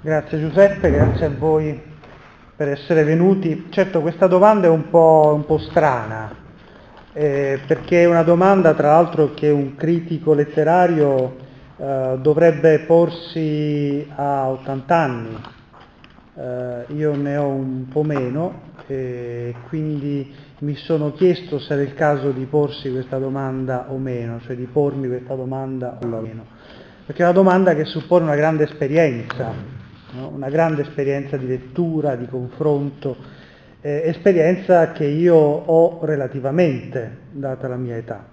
Grazie Giuseppe, grazie a voi per essere venuti. Certo questa domanda è un po', un po strana, eh, perché è una domanda tra l'altro che un critico letterario eh, dovrebbe porsi a 80 anni. Eh, io ne ho un po' meno e quindi mi sono chiesto se era il caso di porsi questa domanda o meno, cioè di pormi questa domanda o meno, perché è una domanda che suppone una grande esperienza, no? una grande esperienza di lettura, di confronto, eh, esperienza che io ho relativamente, data la mia età.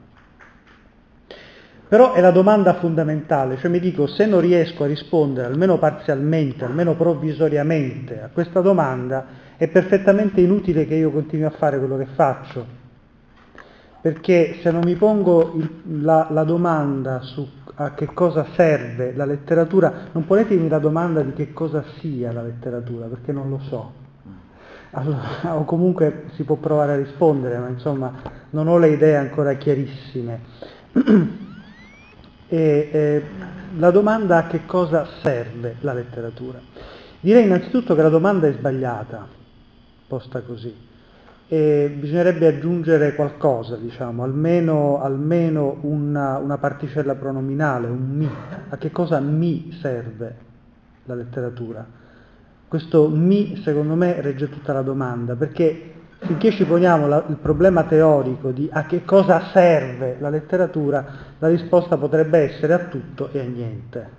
Però è la domanda fondamentale, cioè mi dico se non riesco a rispondere almeno parzialmente, almeno provvisoriamente a questa domanda, è perfettamente inutile che io continui a fare quello che faccio, perché se non mi pongo il, la, la, domanda su a che cosa serve la letteratura, non ponetemi la domanda di che cosa sia la letteratura, perché non lo so. Allora, o comunque si può provare a rispondere, ma insomma non ho le idee ancora chiarissime. e, eh, la domanda a che cosa serve la letteratura? Direi innanzitutto che la domanda è sbagliata posta così. E bisognerebbe aggiungere qualcosa, diciamo, almeno, almeno una, una, particella pronominale, un mi. A che cosa mi serve la letteratura? Questo mi, secondo me, regge tutta la domanda, perché finché ci poniamo la, il problema teorico di a che cosa serve la letteratura, la risposta potrebbe essere a tutto e a niente.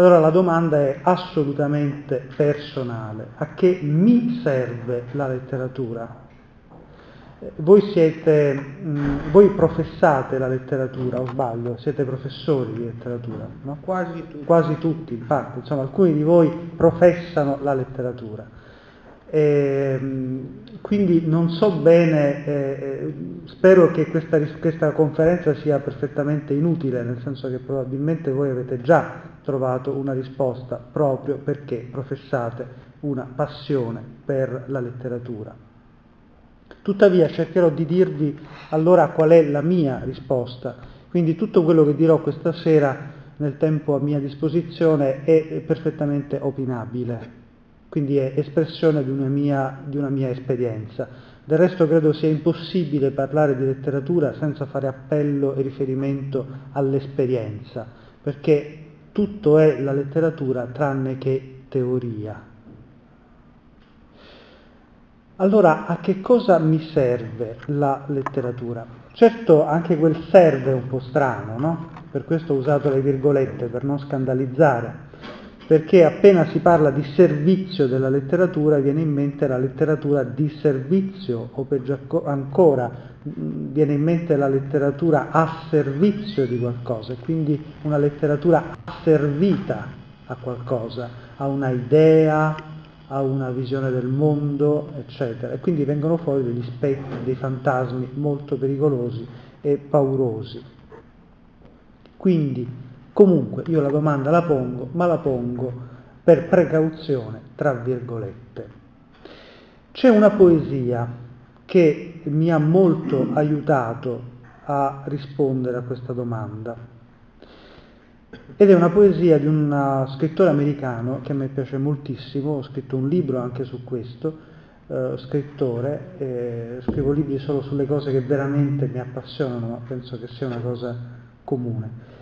Allora la domanda è assolutamente personale. A che mi serve la letteratura? Eh, voi siete, mh, mm, voi professate la letteratura, o sbaglio, siete professori di letteratura, no? Quasi tutti. Quasi tutti, infatti, insomma, alcuni di voi professano la letteratura. E, ehm, quindi non so bene, eh, eh, spero che questa, questa, conferenza sia perfettamente inutile, nel senso che probabilmente voi avete già trovato una risposta proprio perché professate una passione per la letteratura. Tuttavia cercherò di dirvi allora qual è la mia risposta, quindi tutto quello che dirò questa sera nel tempo a mia disposizione è perfettamente opinabile quindi è espressione di una, mia, di una mia esperienza. Del resto credo sia impossibile parlare di letteratura senza fare appello e riferimento all'esperienza, perché tutto è la letteratura tranne che teoria. Allora, a che cosa mi serve la letteratura? Certo, anche quel serve è un po' strano, no? Per questo ho usato le virgolette, per non scandalizzare perché appena si parla di servizio della letteratura viene in mente la letteratura di servizio o peggio ancora viene in mente la letteratura a servizio di qualcosa, quindi una letteratura asservita a qualcosa, a una idea, a una visione del mondo, eccetera. E quindi vengono fuori degli spettri, dei fantasmi molto pericolosi e paurosi. Quindi Comunque io la domanda la pongo, ma la pongo per precauzione, tra virgolette. C'è una poesia che mi ha molto aiutato a rispondere a questa domanda ed è una poesia di un scrittore americano che a me piace moltissimo, ho scritto un libro anche su questo, eh, scrittore, eh, scrivo libri solo sulle cose che veramente mi appassionano, ma penso che sia una cosa comune.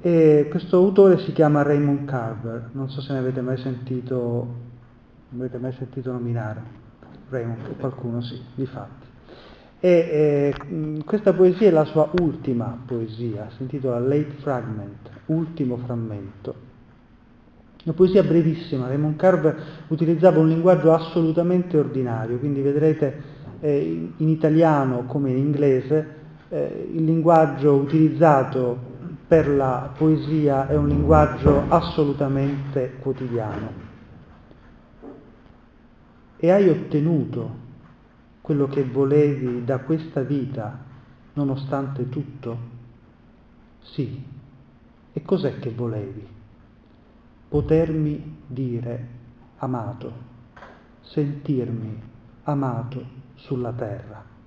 E questo autore si chiama Raymond Carver, non so se ne avete mai sentito, avete mai sentito nominare. Raymond, qualcuno sì, di fatti. E eh, questa poesia è la sua ultima poesia, si intitola Late Fragment, ultimo frammento. Una poesia brevissima, Raymond Carver utilizzava un linguaggio assolutamente ordinario, quindi vedrete eh, in italiano come in inglese eh, il linguaggio utilizzato per la poesia è un linguaggio assolutamente quotidiano. E hai ottenuto quello che volevi da questa vita nonostante tutto? Sì. E cos'è che volevi? Potermi dire amato, sentirmi amato sulla terra.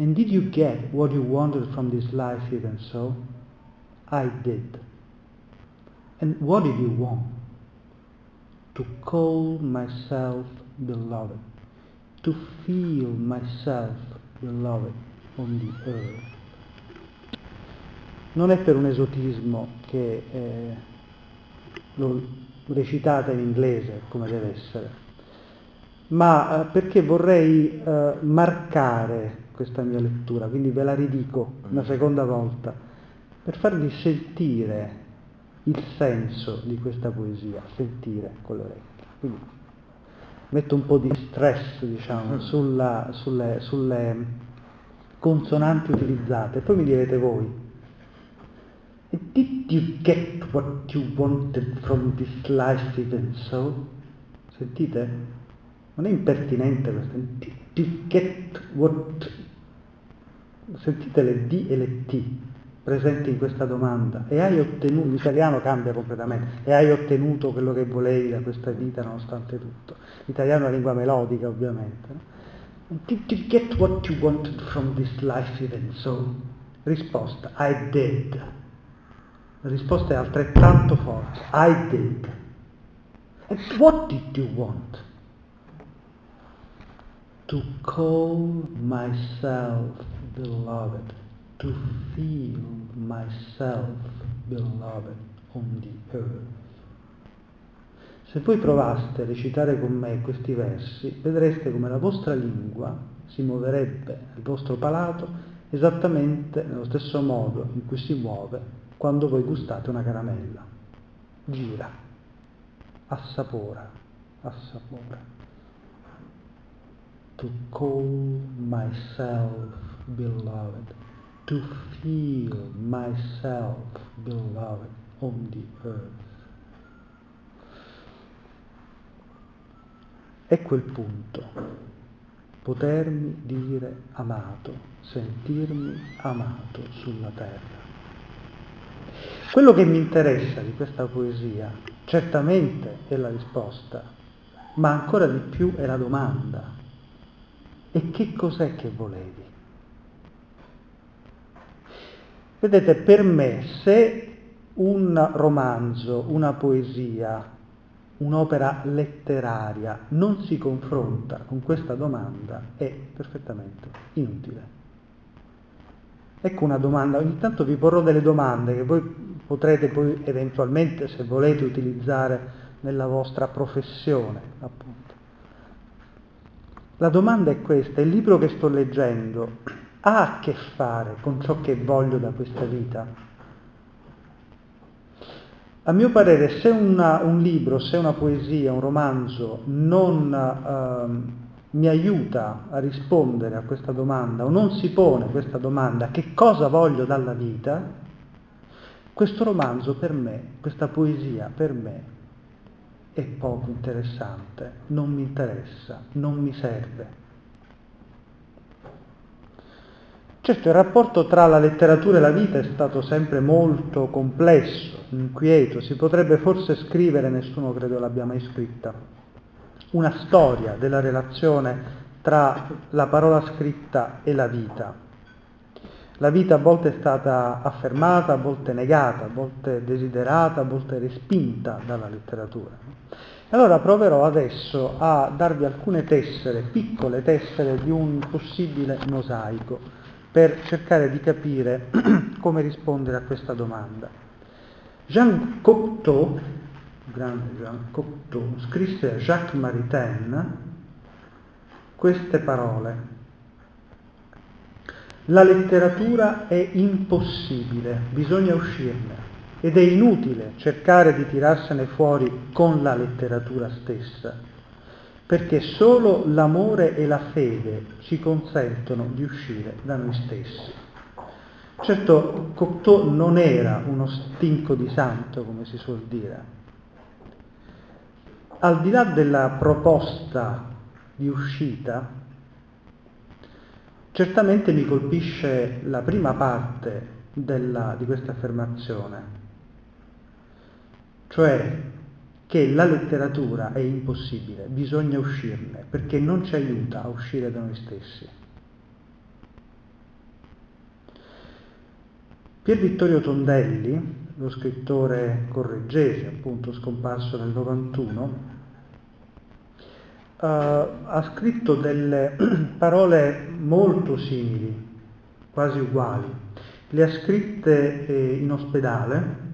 And did you get what you wanted from this life even so? I did. And what did you want? To call myself beloved, to feel myself beloved on the earth. Non è per un esotismo che eh, lo recitate in inglese come deve essere, ma eh, perché vorrei eh, marcare questa mia lettura, quindi ve la ridico una seconda volta, per farvi sentire il senso di questa poesia, sentire con le orecchie. Quindi metto un po' di stress, diciamo, sulla, sulle, sulle consonanti utilizzate, poi mi direte voi. Did you get what you wanted from this life even so? Sentite? Non è impertinente questo. Did you get what... Sentite le D e le T presenti in questa domanda e hai ottenuto, l'italiano cambia completamente, e hai ottenuto quello che volevi da questa vita nonostante tutto. L'italiano è una lingua melodica ovviamente. No? Did you get what you wanted from this life even so? Risposta, I did. La risposta è altrettanto forte, I did. And what did you want? To call myself beloved to feel myself beloved on the earth. Se voi provaste a recitare con me questi versi, vedreste come la vostra lingua si muoverebbe, il vostro palato, esattamente nello stesso modo in cui si muove quando voi gustate una caramella. Gira, assapora, assapora. To call myself beloved to feel myself beloved on the earth. Ecco il punto, potermi dire amato, sentirmi amato sulla terra. Quello che mi interessa di questa poesia certamente è la risposta, ma ancora di più è la domanda. E che cos'è che volevi? Vedete, per me se un romanzo, una poesia, un'opera letteraria non si confronta con questa domanda è perfettamente inutile. Ecco una domanda, ogni tanto vi porrò delle domande che voi potrete poi eventualmente, se volete, utilizzare nella vostra professione, appunto. La domanda è questa, il libro che sto leggendo ha a che fare con ciò che voglio da questa vita? A mio parere, se una, un libro, se una poesia, un romanzo non eh, mi aiuta a rispondere a questa domanda o non si pone questa domanda, che cosa voglio dalla vita, questo romanzo per me, questa poesia per me è poco interessante, non mi interessa, non mi serve. Certo, il rapporto tra la letteratura e la vita è stato sempre molto complesso, inquieto, si potrebbe forse scrivere, nessuno credo l'abbia mai scritta, una storia della relazione tra la parola scritta e la vita. La vita a volte è stata affermata, a volte negata, a volte desiderata, a volte respinta dalla letteratura. Allora proverò adesso a darvi alcune tessere, piccole tessere di un possibile mosaico per cercare di capire come rispondere a questa domanda. Jean Cocteau, grande Jean Cocteau, scrisse a Jacques Maritain queste parole. La letteratura è impossibile, bisogna uscirne ed è inutile cercare di tirarsene fuori con la letteratura stessa perché solo l'amore e la fede ci consentono di uscire da noi stessi. Certo, Cocteau non era uno stinco di santo, come si suol dire. Al di là della proposta di uscita, certamente mi colpisce la prima parte della, di questa affermazione, cioè che la letteratura è impossibile, bisogna uscirne, perché non ci aiuta a uscire da noi stessi. Pier Vittorio Tondelli, lo scrittore correggese, appunto scomparso nel 91, uh, ha scritto delle parole molto simili, quasi uguali. Le ha scritte eh, in ospedale,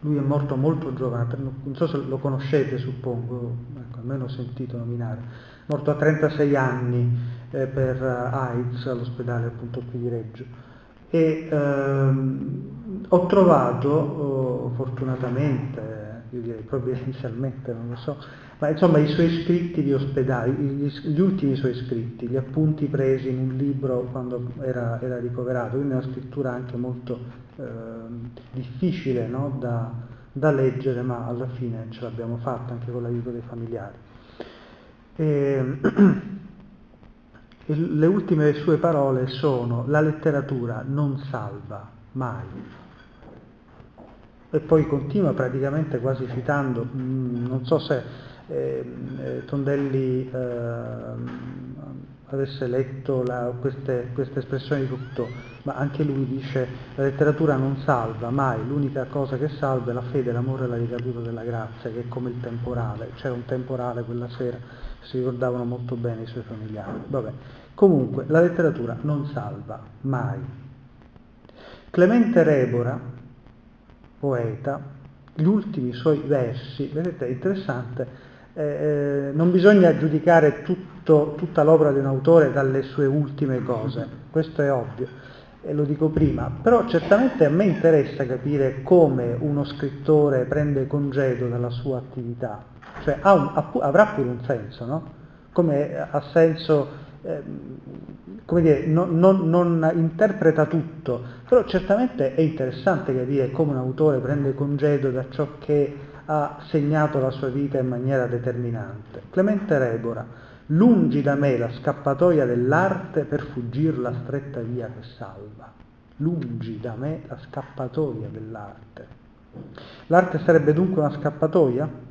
lui è morto molto giovane, non so se lo conoscete suppongo, ecco, almeno ho sentito nominare, morto a 36 anni eh, per AIDS all'ospedale appunto qui di Reggio. E ehm, ho trovato, oh, fortunatamente, io direi provvidenzialmente, non lo so, ma insomma i suoi scritti di ospedale, gli, gli, ultimi suoi scritti, gli appunti presi in un libro quando era, era ricoverato, quindi una scrittura anche molto eh, difficile no? da, da, leggere, ma alla fine ce l'abbiamo fatta anche con l'aiuto dei familiari. E, le ultime sue parole sono la letteratura non salva mai e poi continua praticamente quasi citando, mm, non so se eh, eh, Tondelli eh, avesse letto la, queste, queste, espressioni di Cocteau, ma anche lui dice la letteratura non salva mai, l'unica cosa che salva è la fede, l'amore e la ricaduta della grazia, che è come il temporale, c'era un temporale quella sera, si ricordavano molto bene i suoi familiari. Vabbè. Comunque, la letteratura non salva mai. Clemente Rebora, poeta, gli ultimi suoi versi, vedete è interessante, eh, eh, non bisogna giudicare tutto, tutta l'opera di un autore dalle sue ultime cose, questo è ovvio, e lo dico prima, però certamente a me interessa capire come uno scrittore prende congedo dalla sua attività, cioè un, avrà pure un senso, no? Come ha senso Ehm, come dire, non, non, non, interpreta tutto, però certamente è interessante capire come un autore prende congedo da ciò che ha segnato la sua vita in maniera determinante. Clemente Rebora, lungi da me la scappatoia dell'arte per fuggire la stretta via che salva. Lungi da me la scappatoia dell'arte. L'arte sarebbe dunque una scappatoia?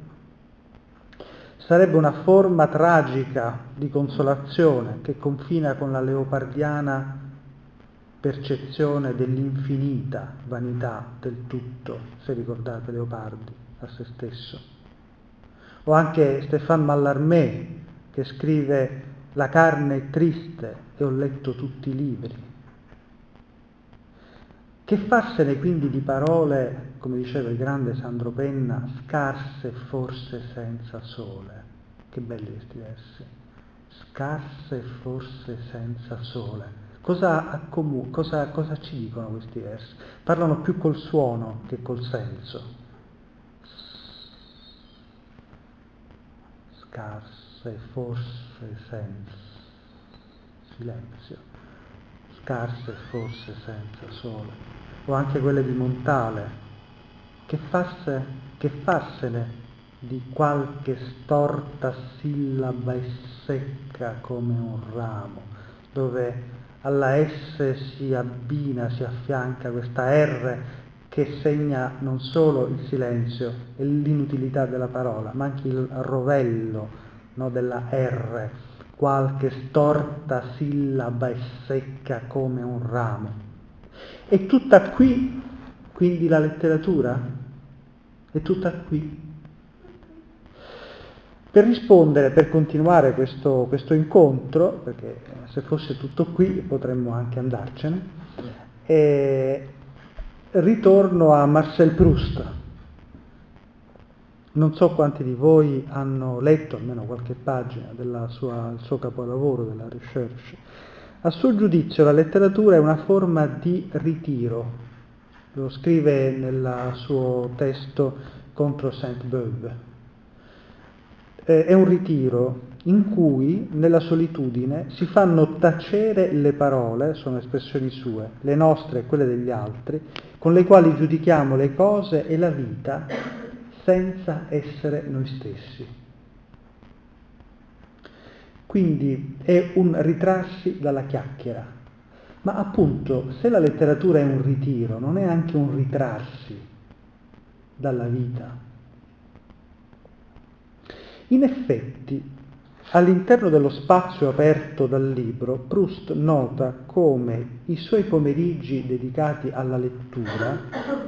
sarebbe una forma tragica di consolazione che confina con la leopardiana percezione dell'infinita vanità del tutto, se ricordate Leopardi a se stesso. O anche Stéphane Mallarmé che scrive La carne è triste e ho letto tutti i libri. Che farsene quindi di parole, come diceva il grande Sandro Penna, scarse forse senza sole? Che belli questi versi. Scarse forse senza sole. Cosa, cosa, cosa ci dicono questi versi? Parlano più col suono che col senso. Scarse forse senza silenzio. Scarse forse senza sole o anche quelle di Montale, che, fasse, che farsene di qualche storta sillaba e secca come un ramo, dove alla S si abbina, si affianca questa R che segna non solo il silenzio e l'inutilità della parola, ma anche il rovello no, della R, qualche storta sillaba e secca come un ramo. È tutta qui, quindi la letteratura? È tutta qui. Per rispondere, per continuare questo, questo incontro, perché se fosse tutto qui potremmo anche andarcene, eh, ritorno a Marcel Proust. Non so quanti di voi hanno letto almeno qualche pagina del suo capolavoro, della Recherche, a suo giudizio la letteratura è una forma di ritiro, lo scrive nel suo testo contro Saint-Beuve. È un ritiro in cui nella solitudine si fanno tacere le parole, sono espressioni sue, le nostre e quelle degli altri, con le quali giudichiamo le cose e la vita senza essere noi stessi. Quindi è un ritrarsi dalla chiacchiera. Ma appunto, se la letteratura è un ritiro, non è anche un ritrarsi dalla vita. In effetti, all'interno dello spazio aperto dal libro, Proust nota come i suoi pomeriggi dedicati alla lettura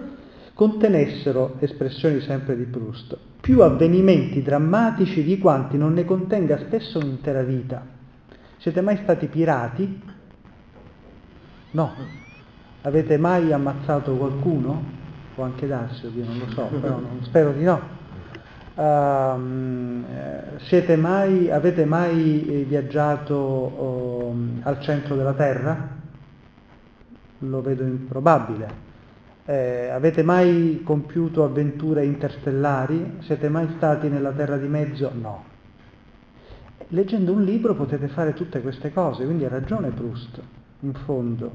contenessero, espressioni sempre di Proust, più avvenimenti drammatici di quanti non ne contenga spesso un'intera vita. Siete mai stati pirati? No. Avete mai ammazzato qualcuno? Può anche darsi, oddio, non lo so, però non, spero di no. Uh, mai, avete mai viaggiato uh, al centro della Terra? Lo vedo improbabile. Eh, avete mai compiuto avventure interstellari? Siete mai stati nella Terra di mezzo? No. Leggendo un libro potete fare tutte queste cose, quindi ha ragione Proust, in fondo.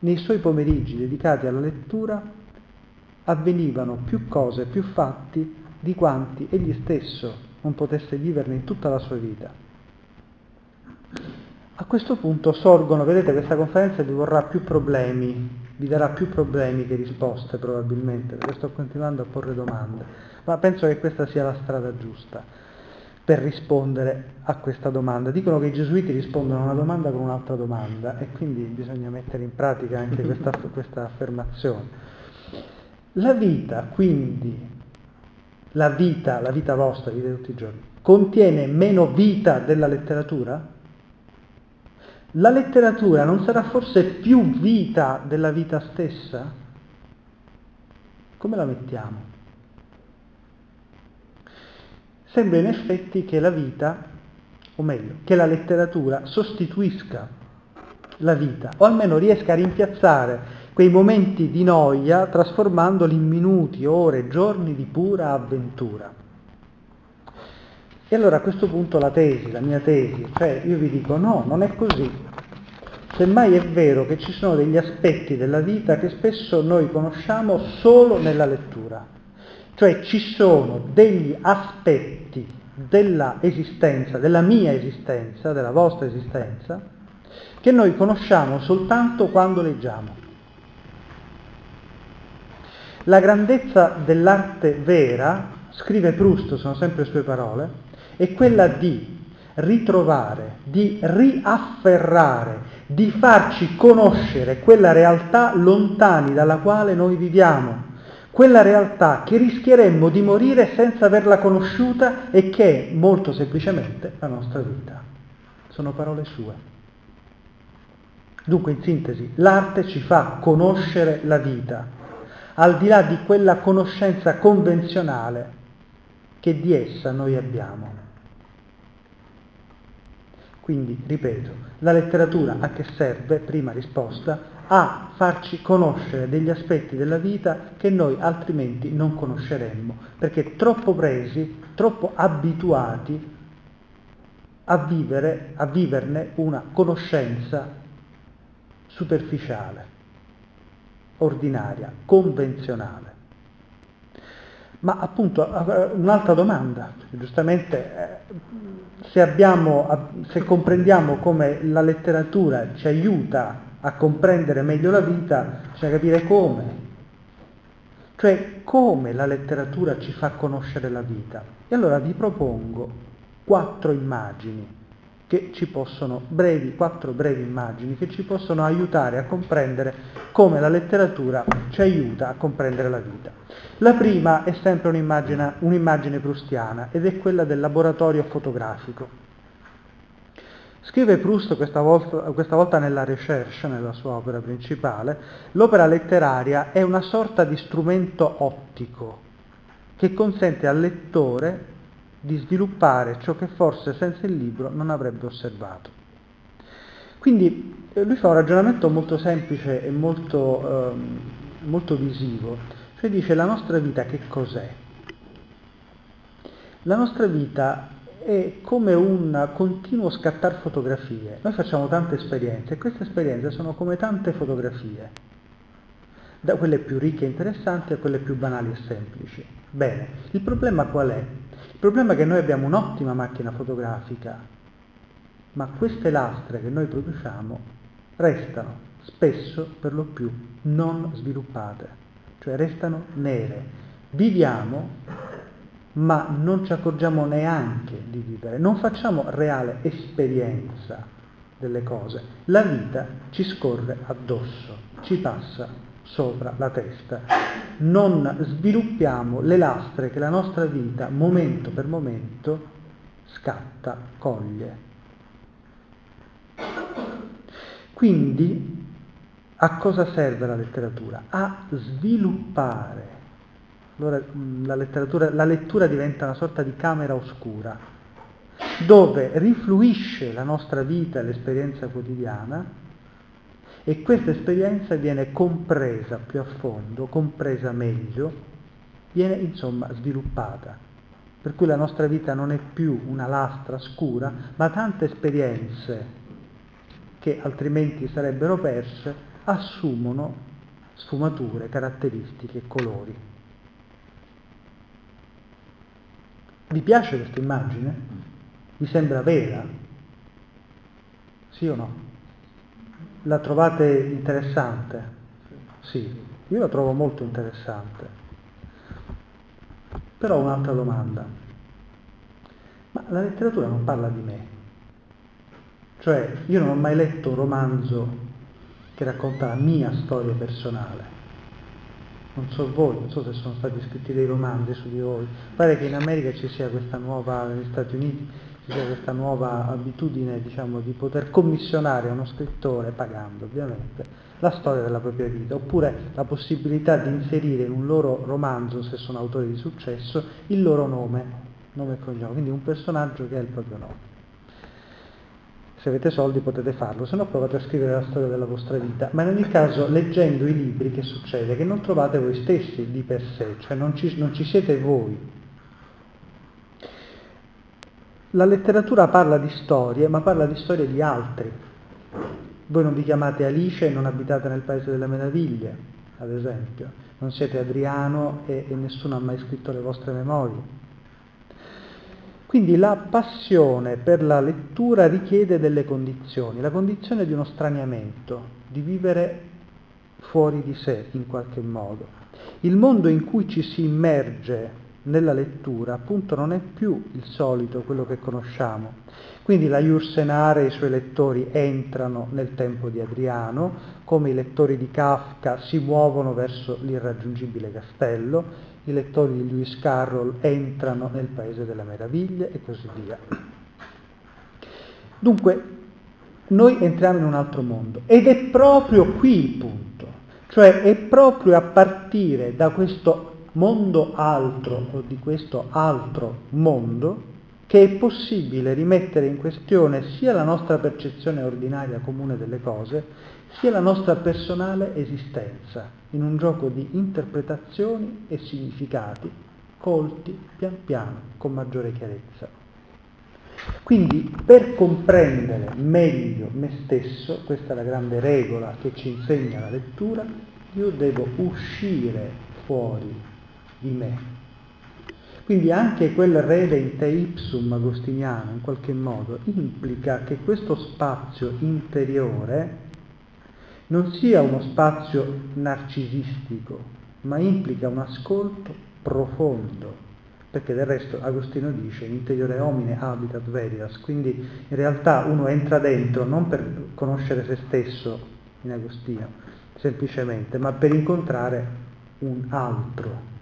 Nei suoi pomeriggi dedicati alla lettura avvenivano più cose, più fatti di quanti egli stesso non potesse viverne in tutta la sua vita. A questo punto sorgono, vedete, questa conferenza vi vorrà più problemi vi darà più problemi che risposte probabilmente, perché sto continuando a porre domande, ma penso che questa sia la strada giusta per rispondere a questa domanda. Dicono che i gesuiti rispondono a una domanda con un'altra domanda e quindi bisogna mettere in pratica anche questa, questa affermazione. La vita, quindi, la vita, la vita vostra, la vita di tutti i giorni, contiene meno vita della letteratura? la letteratura non sarà forse più vita della vita stessa? Come la mettiamo? Sembra in effetti che la vita, o meglio, che la letteratura sostituisca la vita, o almeno riesca a rimpiazzare quei momenti di noia trasformandoli in minuti, ore, giorni di pura avventura. E allora a questo punto la tesi, la mia tesi, cioè io vi dico no, non è così. Semmai è vero che ci sono degli aspetti della vita che spesso noi conosciamo solo nella lettura. Cioè ci sono degli aspetti della esistenza, della mia esistenza, della vostra esistenza, che noi conosciamo soltanto quando leggiamo. La grandezza dell'arte vera, scrive Proust, sono sempre sue parole, è quella di ritrovare, di riafferrare, di farci conoscere quella realtà lontani dalla quale noi viviamo, quella realtà che rischieremmo di morire senza averla conosciuta e che è molto semplicemente la nostra vita. Sono parole sue. Dunque, in sintesi, l'arte ci fa conoscere la vita, al di là di quella conoscenza convenzionale che di essa noi abbiamo. Quindi, ripeto, la letteratura a che serve? Prima risposta, a farci conoscere degli aspetti della vita che noi altrimenti non conosceremmo, perché troppo presi, troppo abituati a, vivere, a viverne una conoscenza superficiale, ordinaria, convenzionale. Ma appunto un'altra domanda, giustamente eh, se, abbiamo, se comprendiamo come la letteratura ci aiuta a comprendere meglio la vita, bisogna capire come. Cioè come la letteratura ci fa conoscere la vita. E allora vi propongo quattro immagini che ci possono, brevi, quattro brevi immagini che ci possono aiutare a comprendere come la letteratura ci aiuta a comprendere la vita. La prima è sempre un'immagine, un'immagine prustiana ed è quella del laboratorio fotografico. Scrive Proust questa volta, questa volta, nella Recherche, nella sua opera principale, l'opera letteraria è una sorta di strumento ottico che consente al lettore di sviluppare ciò che forse senza il libro non avrebbe osservato. Quindi eh, lui fa un ragionamento molto semplice e molto, ehm, molto visivo, cioè dice la nostra vita che cos'è? La nostra vita è come un continuo scattare fotografie. Noi facciamo tante esperienze e queste esperienze sono come tante fotografie, da quelle più ricche e interessanti a quelle più banali e semplici. Bene, il problema qual è? Problema è che noi abbiamo un'ottima macchina fotografica, ma queste lastre che noi produciamo restano spesso per lo più non sviluppate, cioè restano nere. Viviamo, ma non ci accorgiamo neanche di vivere, non facciamo reale esperienza delle cose. La vita ci scorre addosso, ci passa sopra la testa. Non sviluppiamo le lastre che la nostra vita, momento per momento, scatta, coglie. Quindi a cosa serve la letteratura? A sviluppare. Allora la, la lettura diventa una sorta di camera oscura, dove rifluisce la nostra vita e l'esperienza quotidiana e questa esperienza viene compresa più a fondo, compresa meglio, viene insomma sviluppata. Per cui la nostra vita non è più una lastra scura, ma tante esperienze che altrimenti sarebbero perse, assumono sfumature, caratteristiche, colori. Vi piace questa immagine? Vi sembra vera? Sì o no? La trovate interessante? Sì, io la trovo molto interessante. Però un'altra domanda. Ma la letteratura non parla di me, cioè, io non ho mai letto un romanzo che racconta la mia storia personale. Non so voi, non so se sono stati scritti dei romanzi su di voi. Pare che in America ci sia questa nuova, negli Stati Uniti, sia questa nuova abitudine, diciamo, di poter commissionare a uno scrittore, pagando ovviamente, la storia della propria vita, oppure la possibilità di inserire in un loro romanzo, se sono autori di successo, il loro nome, nome e cognome, quindi un personaggio che ha il proprio nome. Se avete soldi potete farlo, se no provate a scrivere la storia della vostra vita. Ma in ogni caso, leggendo i libri, che succede? Che non trovate voi stessi di per sé, cioè non ci, non ci siete voi. La letteratura parla di storie, ma parla di storie di altri. Voi non vi chiamate Alice e non abitate nel Paese delle Meraviglie, ad esempio. Non siete Adriano e, e nessuno ha mai scritto le vostre memorie. Quindi la passione per la lettura richiede delle condizioni, la condizione di uno straniamento, di vivere fuori di sé in qualche modo. Il mondo in cui ci si immerge nella lettura appunto non è più il solito, quello che conosciamo. Quindi la Jursenar e i suoi lettori entrano nel tempo di Adriano, come i lettori di Kafka si muovono verso l'irraggiungibile castello, i lettori di Lewis Carroll entrano nel Paese delle Meraviglie e così via. Dunque, noi entriamo in un altro mondo ed è proprio qui il punto, cioè è proprio a partire da questo mondo altro o di questo altro mondo che è possibile rimettere in questione sia la nostra percezione ordinaria comune delle cose, sia la nostra personale esistenza, in un gioco di interpretazioni e significati colti pian piano con maggiore chiarezza. Quindi per comprendere meglio me stesso, questa è la grande regola che ci insegna la lettura, io devo uscire fuori di me. Quindi anche quel rede in te ipsum agostiniano in qualche modo implica che questo spazio interiore non sia uno spazio narcisistico, ma implica un ascolto profondo, perché del resto Agostino dice interiore homine habitat veritas, quindi in realtà uno entra dentro non per conoscere se stesso in Agostino, semplicemente, ma per incontrare un altro.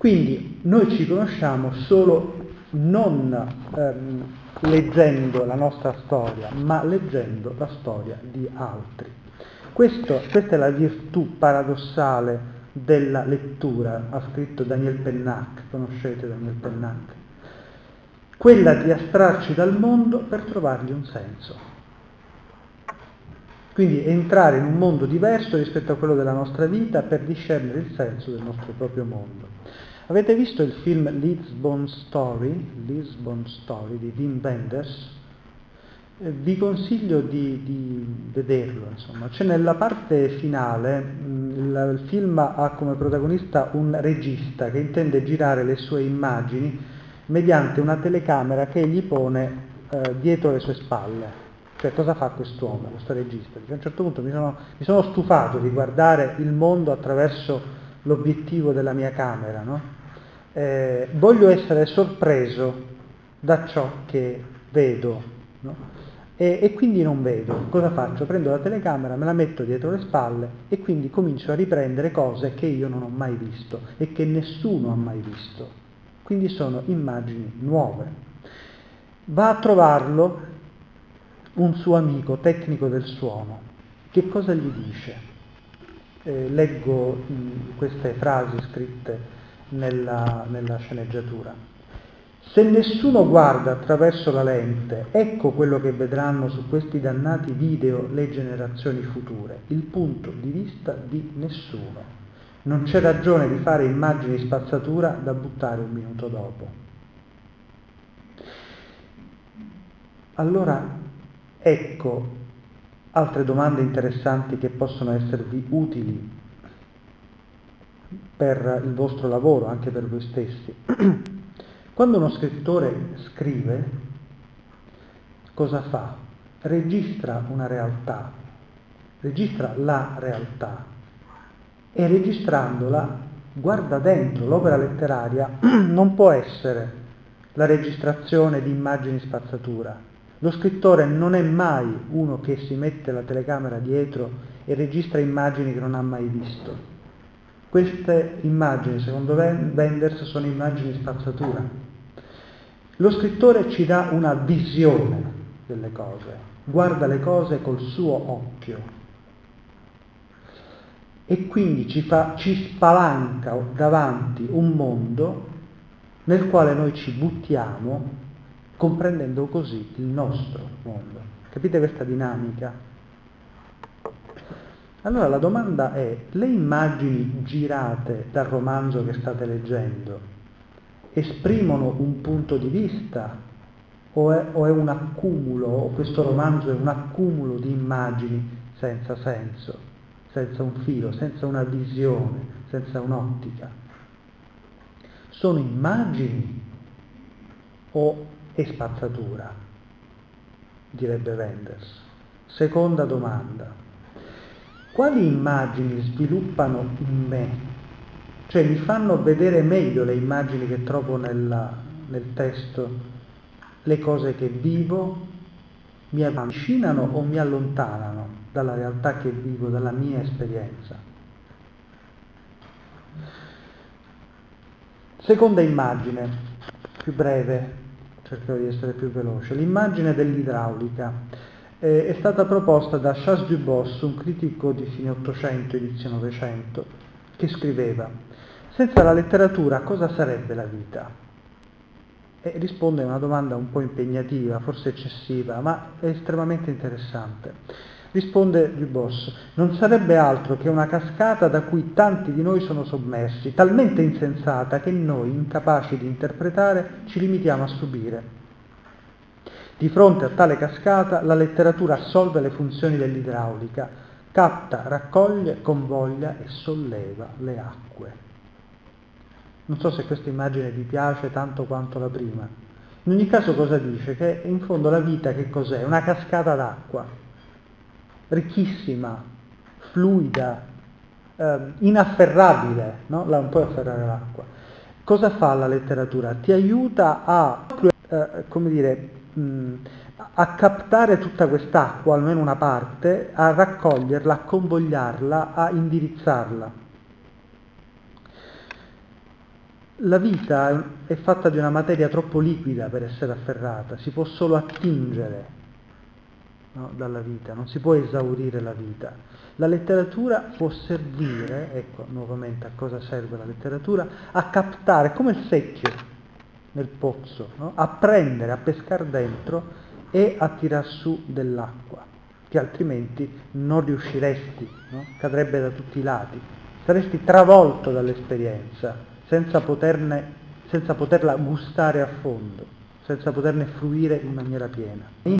Quindi noi ci conosciamo solo non ehm, leggendo la nostra storia, ma leggendo la storia di altri. Questo, questa è la virtù paradossale della lettura, ha scritto Daniel Pennac, conoscete Daniel Pennac, quella di astrarci dal mondo per trovargli un senso. Quindi entrare in un mondo diverso rispetto a quello della nostra vita per discernere il senso del nostro proprio mondo. Avete visto il film Lisbon Story, Lisbon Story di Wim Wenders? Eh, vi consiglio di, di vederlo, insomma. C'è nella parte finale, mm, il, il film ha come protagonista un regista che intende girare le sue immagini mediante una telecamera che egli pone eh, dietro le sue spalle. Cioè cosa fa quest'uomo, questo regista? Dice, a un certo punto mi sono, mi sono, stufato di guardare il mondo attraverso l'obiettivo della mia camera, no? Eh, voglio essere sorpreso da ciò che vedo. No? e, e, quindi non vedo. Cosa faccio? Prendo la telecamera, me la metto dietro le spalle e quindi comincio a riprendere cose che io non ho mai visto e che nessuno ha mai visto. Quindi sono immagini nuove. Va a trovarlo un suo amico tecnico del suono. Che cosa gli dice? Eh, leggo mh, queste frasi scritte nella, nella sceneggiatura. Se nessuno guarda attraverso la lente, ecco quello che vedranno su questi dannati video le generazioni future, il punto di vista di nessuno. Non c'è ragione di fare immagini spazzatura da buttare un minuto dopo. Allora, ecco altre domande interessanti che possono esservi utili per il vostro lavoro, anche per voi stessi. Quando uno scrittore scrive, cosa fa? Registra una realtà, registra la realtà e registrandola guarda dentro. L'opera letteraria non può essere la registrazione di immagini spazzatura. Lo scrittore non è mai uno che si mette la telecamera dietro e registra immagini che non ha mai visto. Queste immagini, secondo Wenders, sono immagini spazzatura. Lo scrittore ci dà una visione delle cose, guarda le cose col suo occhio e quindi ci, fa, ci spalanca davanti un mondo nel quale noi ci buttiamo comprendendo così il nostro mondo. Capite questa dinamica? Allora la domanda è, le immagini girate dal romanzo che state leggendo esprimono un punto di vista o è, o è un accumulo, o questo romanzo è un accumulo di immagini senza senso, senza un filo, senza una visione, senza un'ottica. Sono immagini o è spazzatura? Direbbe Wenders. Seconda domanda. Quali immagini sviluppano in me cioè mi fanno vedere meglio le immagini che trovo nella, nel testo, le cose che vivo, mi avvicinano o mi allontanano dalla realtà che vivo, dalla mia esperienza. Seconda immagine, più breve, cercherò di essere più veloce, l'immagine dell'idraulica. Eh, è stata proposta da Charles Dubos, un critico di fine 800, inizio 900, che scriveva senza la letteratura cosa sarebbe la vita? E risponde a una domanda un po' impegnativa, forse eccessiva, ma è estremamente interessante. Risponde Dubos, non sarebbe altro che una cascata da cui tanti di noi sono sommersi, talmente insensata che noi, incapaci di interpretare, ci limitiamo a subire. Di fronte a tale cascata la letteratura assolve le funzioni dell'idraulica, capta, raccoglie, convoglia e solleva le acque. Non so se questa immagine vi piace tanto quanto la prima. In ogni caso cosa dice? Che in fondo la vita che cos'è? Una cascata d'acqua, ricchissima, fluida, eh, inafferrabile, no? La non puoi afferrare l'acqua. Cosa fa la letteratura? Ti aiuta a, eh, come dire, mh, a captare tutta quest'acqua, almeno una parte, a raccoglierla, a convogliarla, a indirizzarla. La vita è fatta di una materia troppo liquida per essere afferrata, si può solo attingere no, dalla vita, non si può esaurire la vita. La letteratura può servire, ecco nuovamente a cosa serve la letteratura, a captare come il secchio nel pozzo, no? a prendere, a pescare dentro e a tirar su dell'acqua, che altrimenti non riusciresti, no? cadrebbe da tutti i lati, saresti travolto dall'esperienza senza, poterne, senza poterla gustare a fondo, senza poterne fruire in maniera piena.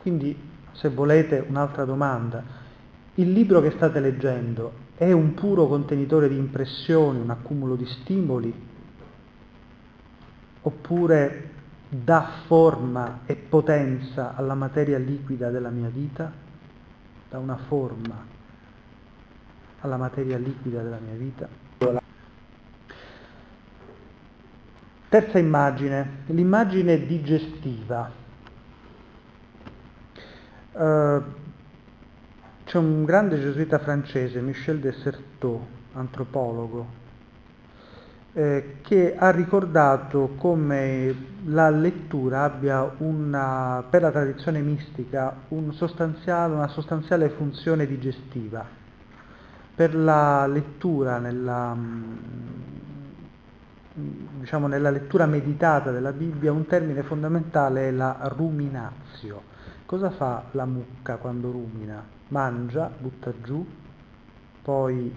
Quindi, se volete, un'altra domanda. Il libro che state leggendo è un puro contenitore di impressioni, un accumulo di stimoli? Oppure dà forma e potenza alla materia liquida della mia vita? Dà una forma alla materia liquida della mia vita? Terza immagine, l'immagine digestiva. Uh, c'è un grande gesuita francese, Michel Desserteau, antropologo, eh, che ha ricordato come la lettura abbia una, per la tradizione mistica un sostanziale, una sostanziale funzione digestiva. Per la lettura, nella, mm, diciamo, nella lettura meditata della Bibbia, un termine fondamentale è la ruminazio. Cosa fa la mucca quando rumina? Mangia, butta giù, poi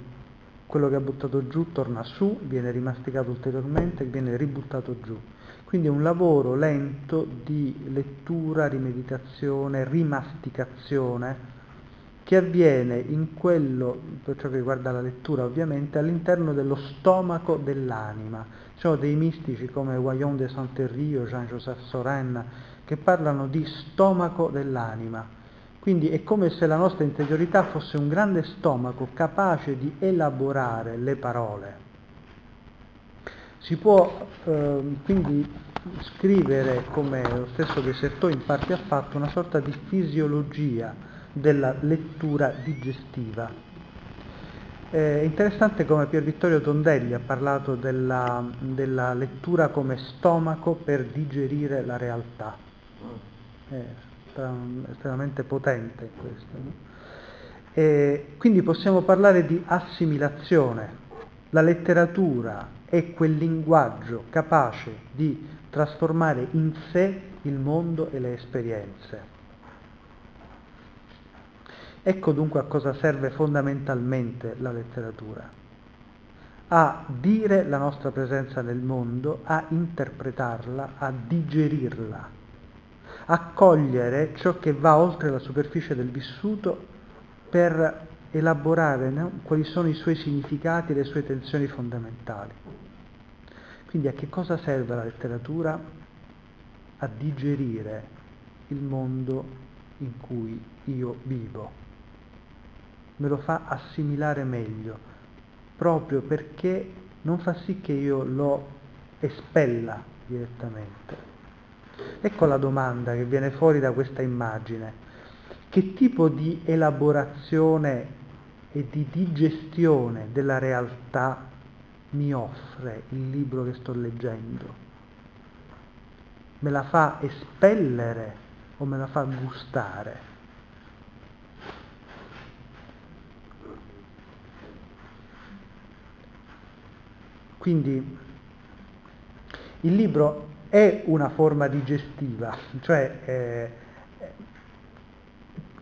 quello che ha buttato giù torna su, viene rimasticato ulteriormente e viene ributtato giù. Quindi è un lavoro lento di lettura, rimeditazione, rimasticazione che avviene in quello, per ciò che riguarda la lettura ovviamente, all'interno dello stomaco dell'anima. Ci sono dei mistici come Wayon de Saint-Terry o Jean-Joseph Soren che parlano di stomaco dell'anima quindi è come se la nostra interiorità fosse un grande stomaco capace di elaborare le parole. Si può eh, quindi scrivere, come lo stesso Desertò in parte ha fatto, una sorta di fisiologia della lettura digestiva. È interessante come Pier Vittorio Tondelli ha parlato della, della lettura come stomaco per digerire la realtà. Eh, estremamente potente questo. No? E quindi possiamo parlare di assimilazione. La letteratura è quel linguaggio capace di trasformare in sé il mondo e le esperienze. Ecco dunque a cosa serve fondamentalmente la letteratura. A dire la nostra presenza nel mondo, a interpretarla, a digerirla accogliere ciò che va oltre la superficie del vissuto per elaborare no? quali sono i suoi significati e le sue tensioni fondamentali. Quindi a che cosa serve la letteratura? A digerire il mondo in cui io vivo. Me lo fa assimilare meglio, proprio perché non fa sì che io lo espella direttamente. Ecco la domanda che viene fuori da questa immagine. Che tipo di elaborazione e di digestione della realtà mi offre il libro che sto leggendo? Me la fa espellere o me la fa gustare? Quindi il libro è una forma digestiva, cioè eh,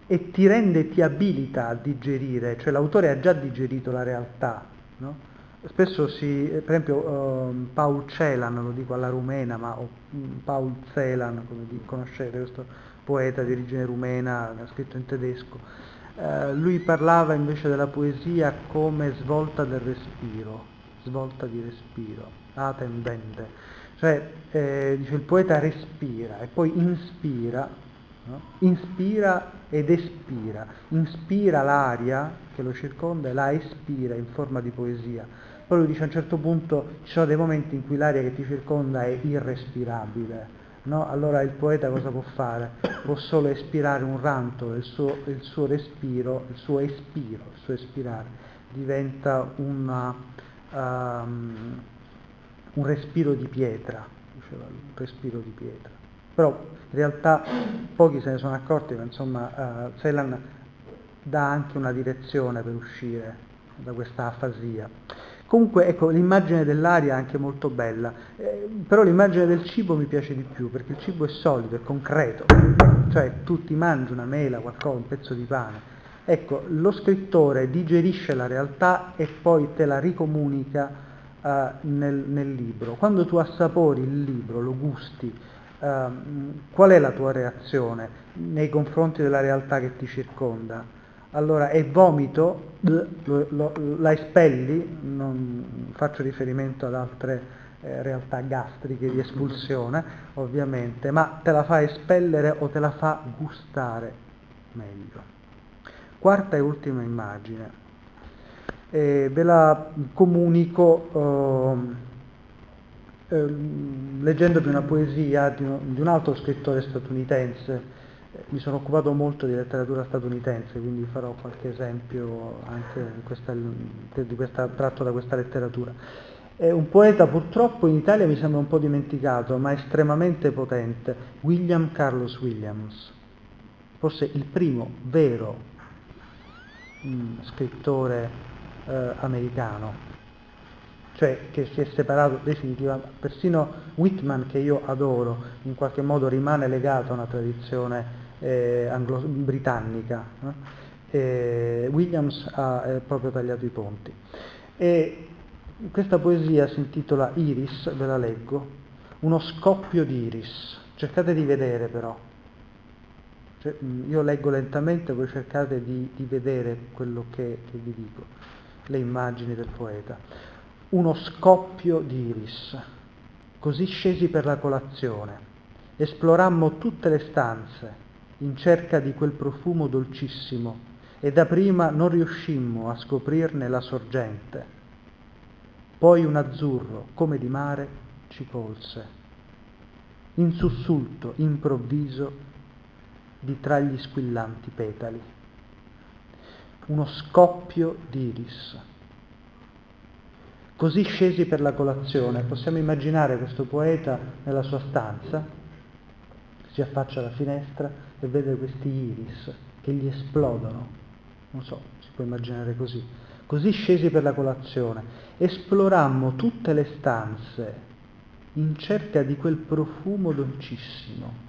e ti rende, ti abilita a digerire, cioè l'autore ha già digerito la realtà. No? Spesso si, per esempio uh, Paul Celan, lo dico alla rumena, ma o, mm, Paul Celan, come di, conoscete, questo poeta di origine rumena, ha scritto in tedesco, uh, lui parlava invece della poesia come svolta del respiro, svolta di respiro, Atemwende cioè, eh, dice, il poeta respira e poi inspira, no? inspira ed espira, inspira l'aria che lo circonda e la espira in forma di poesia. Poi lui dice a un certo punto ci sono dei momenti in cui l'aria che ti circonda è irrespirabile. No? Allora il poeta cosa può fare? Può solo espirare un ranto, il suo, il suo respiro, il suo espiro, il suo espirare diventa una, um, un respiro di pietra, diceva lui, un respiro di pietra. Però in realtà pochi se ne sono accorti, ma insomma uh, Celan dà anche una direzione per uscire da questa afasia. Comunque ecco, l'immagine dell'aria è anche molto bella, eh, però l'immagine del cibo mi piace di più, perché il cibo è solido, è concreto, cioè tu ti mangi una mela, qualcosa, un pezzo di pane. Ecco, lo scrittore digerisce la realtà e poi te la ricomunica uh, nel, nel, libro. Quando tu assapori il libro, lo gusti, uh, qual è la tua reazione nei confronti della realtà che ti circonda? Allora è vomito, lo, lo, la espelli, non faccio riferimento ad altre eh, realtà gastriche di espulsione, ovviamente, ma te la fa espellere o te la fa gustare meglio. Quarta e ultima immagine eh, ve la comunico eh, leggendovi una poesia di un, di un altro scrittore statunitense, mi sono occupato molto di letteratura statunitense, quindi farò qualche esempio anche questa, di questa, tratto da questa letteratura. È un poeta purtroppo in Italia mi sembra un po' dimenticato, ma estremamente potente, William Carlos Williams, forse il primo vero mh, mm, scrittore eh, americano, cioè che si è separato definitivamente, persino Whitman che io adoro, in qualche modo rimane legato a una tradizione eh, anglo- britannica. Eh? Williams ha eh, proprio tagliato i ponti. E questa poesia si intitola Iris, ve la leggo, uno scoppio di iris. Cercate di vedere però. Cioè, io leggo lentamente, voi cercate di, di vedere quello che, che vi dico, le immagini del poeta. Uno scoppio di iris. Così scesi per la colazione. Esplorammo tutte le stanze, in cerca di quel profumo dolcissimo e dapprima non riuscimmo a scoprirne la sorgente. Poi un azzurro, come di mare, ci colse. In sussulto improvviso di tra gli squillanti petali. Uno scoppio d'iris. Così scesi per la colazione. Possiamo immaginare questo poeta nella sua stanza, si affaccia alla finestra e vede questi iris che gli esplodono, non so, si può immaginare così. Così scesi per la colazione, esplorammo tutte le stanze in cerca di quel profumo dolcissimo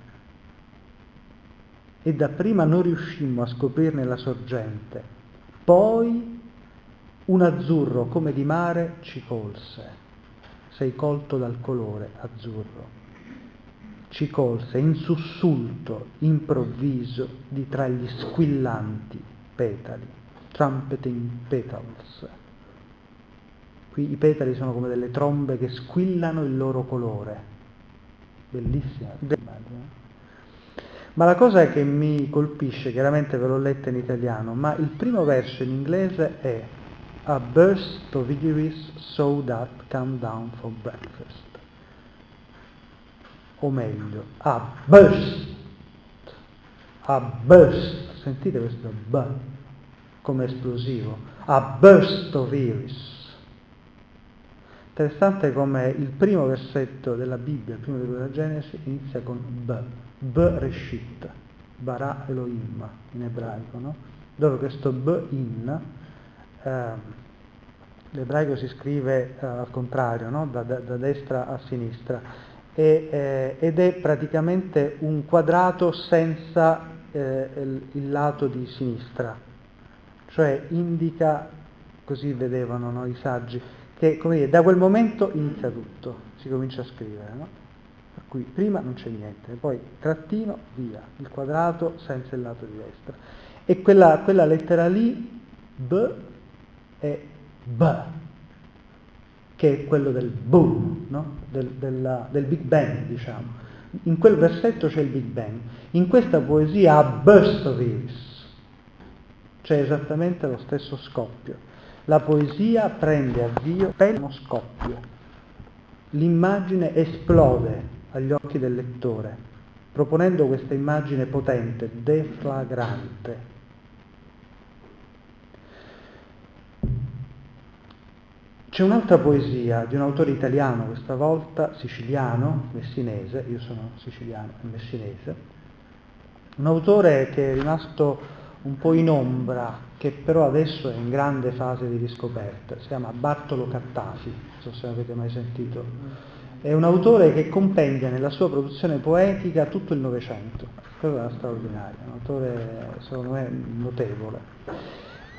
e dapprima non riuscimmo a scoprirne la sorgente, poi un azzurro come di mare ci colse, sei colto dal colore azzurro ci colse in sussulto improvviso di tra gli squillanti petali, trumpeting petals. Qui i petali sono come delle trombe che squillano il loro colore. Bellissima immagine. Ma la cosa che mi colpisce, chiaramente ve l'ho letta in italiano, ma il primo verso in inglese è A burst of iris so that come down for breakfast. O meglio, a burst, a burst, sentite questo b come esplosivo, a burst of iris. Interessante come il primo versetto della Bibbia, il primo libro della Genesi, inizia con b, b reshit, bara Elohim in ebraico, no? dove questo b in, eh, l'ebraico si scrive eh, al contrario, no? da, da, da destra a sinistra, e, eh, ed è praticamente un quadrato senza eh, il, il, lato di sinistra, cioè indica, così vedevano no, i saggi, che dire, da quel momento inizia tutto, si comincia a scrivere. No? Per cui prima non c'è niente, poi trattino, via, il quadrato senza il lato di destra. E quella, quella lettera lì, B, è B, che è quello del boom, no? del, della, del, Big Bang, diciamo. In quel versetto c'è il Big Bang, in questa poesia a burst of iris c'è esattamente lo stesso scoppio. La poesia prende avvio per uno scoppio. L'immagine esplode agli occhi del lettore, proponendo questa immagine potente, deflagrante, C'è un'altra poesia di un autore italiano, questa volta siciliano, messinese, io sono siciliano e messinese, un autore che è rimasto un po' in ombra, che però adesso è in grande fase di riscoperta, si chiama Bartolo Cattafi, non so se avete mai sentito. È un autore che compendia nella sua produzione poetica tutto il Novecento, quello era straordinario, un autore secondo me notevole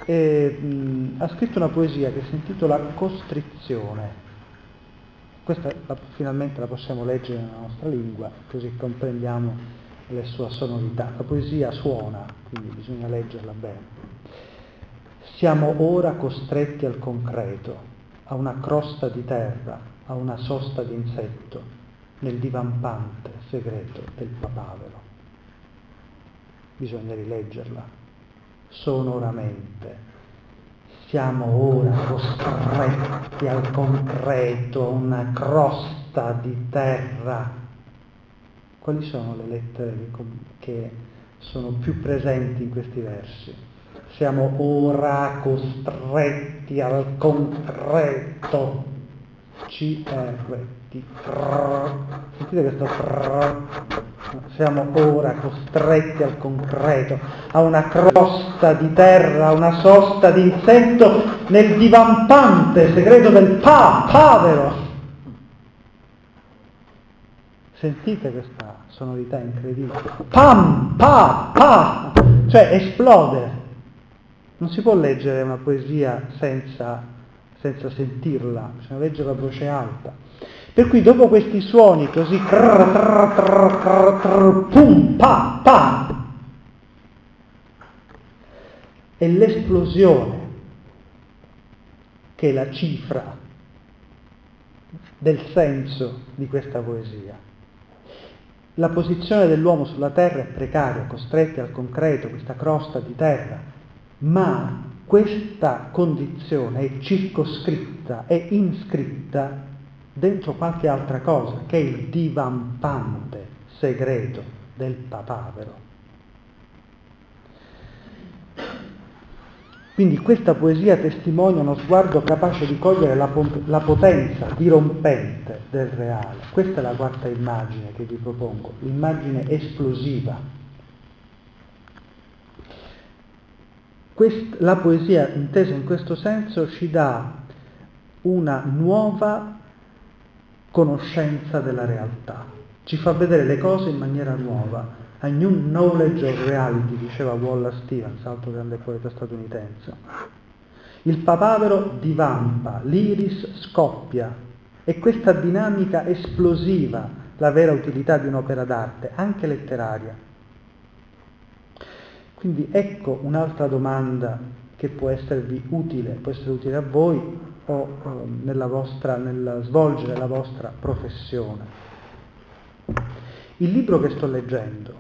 e, mh, ha scritto una poesia che si intitola Costrizione. Questa la, finalmente la possiamo leggere nella nostra lingua, così comprendiamo le sue sonorità. La poesia suona, quindi bisogna leggerla bene. Siamo ora costretti al concreto, a una crosta di terra, a una sosta di insetto, nel divampante segreto del papavero. Bisogna rileggerla sonoramente. Siamo ora costretti al concreto, a una crosta di terra. Quali sono le lettere che, sono più presenti in questi versi. Siamo ora costretti al concreto. C T Sentite questo siamo ora costretti al concreto, a una crosta di terra, a una sosta di insetto nel divampante segreto del pa, povero. Sentite questa sonorità incredibile. Pam, pa, pa, cioè esplode. Non si può leggere una poesia senza, senza sentirla, bisogna leggere a voce alta. Per cui dopo questi suoni così trrr, trrr, trrr, pum, pa, pa, è l'esplosione che è la cifra del senso di questa poesia. La posizione dell'uomo sulla terra è precaria, costretti al concreto, questa crosta di terra, ma questa condizione è circoscritta, è iscritta dentro qualche altra cosa, che è il divampante segreto del papavero. Quindi questa poesia testimonia uno sguardo capace di cogliere la, la, potenza dirompente del reale. Questa è la quarta immagine che vi propongo, l'immagine esplosiva. Quest, la poesia intesa in questo senso ci dà una nuova conoscenza della realtà, ci fa vedere le cose in maniera nuova. A new knowledge of reality, diceva Wallace Stevens, altro grande poeta statunitense. Il papavero divampa, l'iris scoppia, e questa dinamica esplosiva la vera utilità di un'opera d'arte, anche letteraria. Quindi ecco un'altra domanda che può esservi utile, può essere utile a voi o eh, vostra, nel svolgere la vostra professione. Il libro che sto leggendo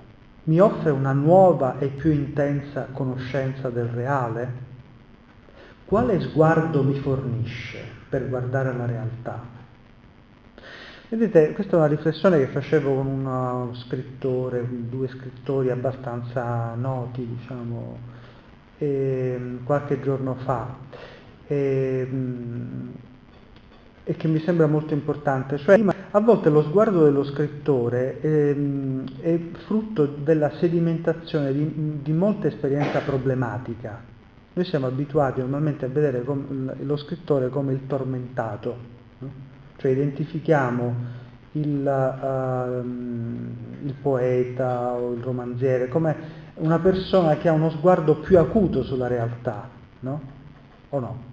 mi offre una nuova e più intensa conoscenza del reale? Quale sguardo mi fornisce per guardare la realtà? Vedete, questa è una riflessione che facevo con uno scrittore, due scrittori abbastanza noti, diciamo, eh, qualche giorno fa e, ehm, e che mi sembra molto importante. Cioè, a volte lo sguardo dello scrittore è, ehm, è frutto della sedimentazione di, di, molta esperienza problematica. Noi siamo abituati normalmente a vedere lo scrittore come il tormentato? Cioè identifichiamo il, uh, il, poeta o il romanziere come una persona che ha uno sguardo più acuto sulla realtà, no? O no?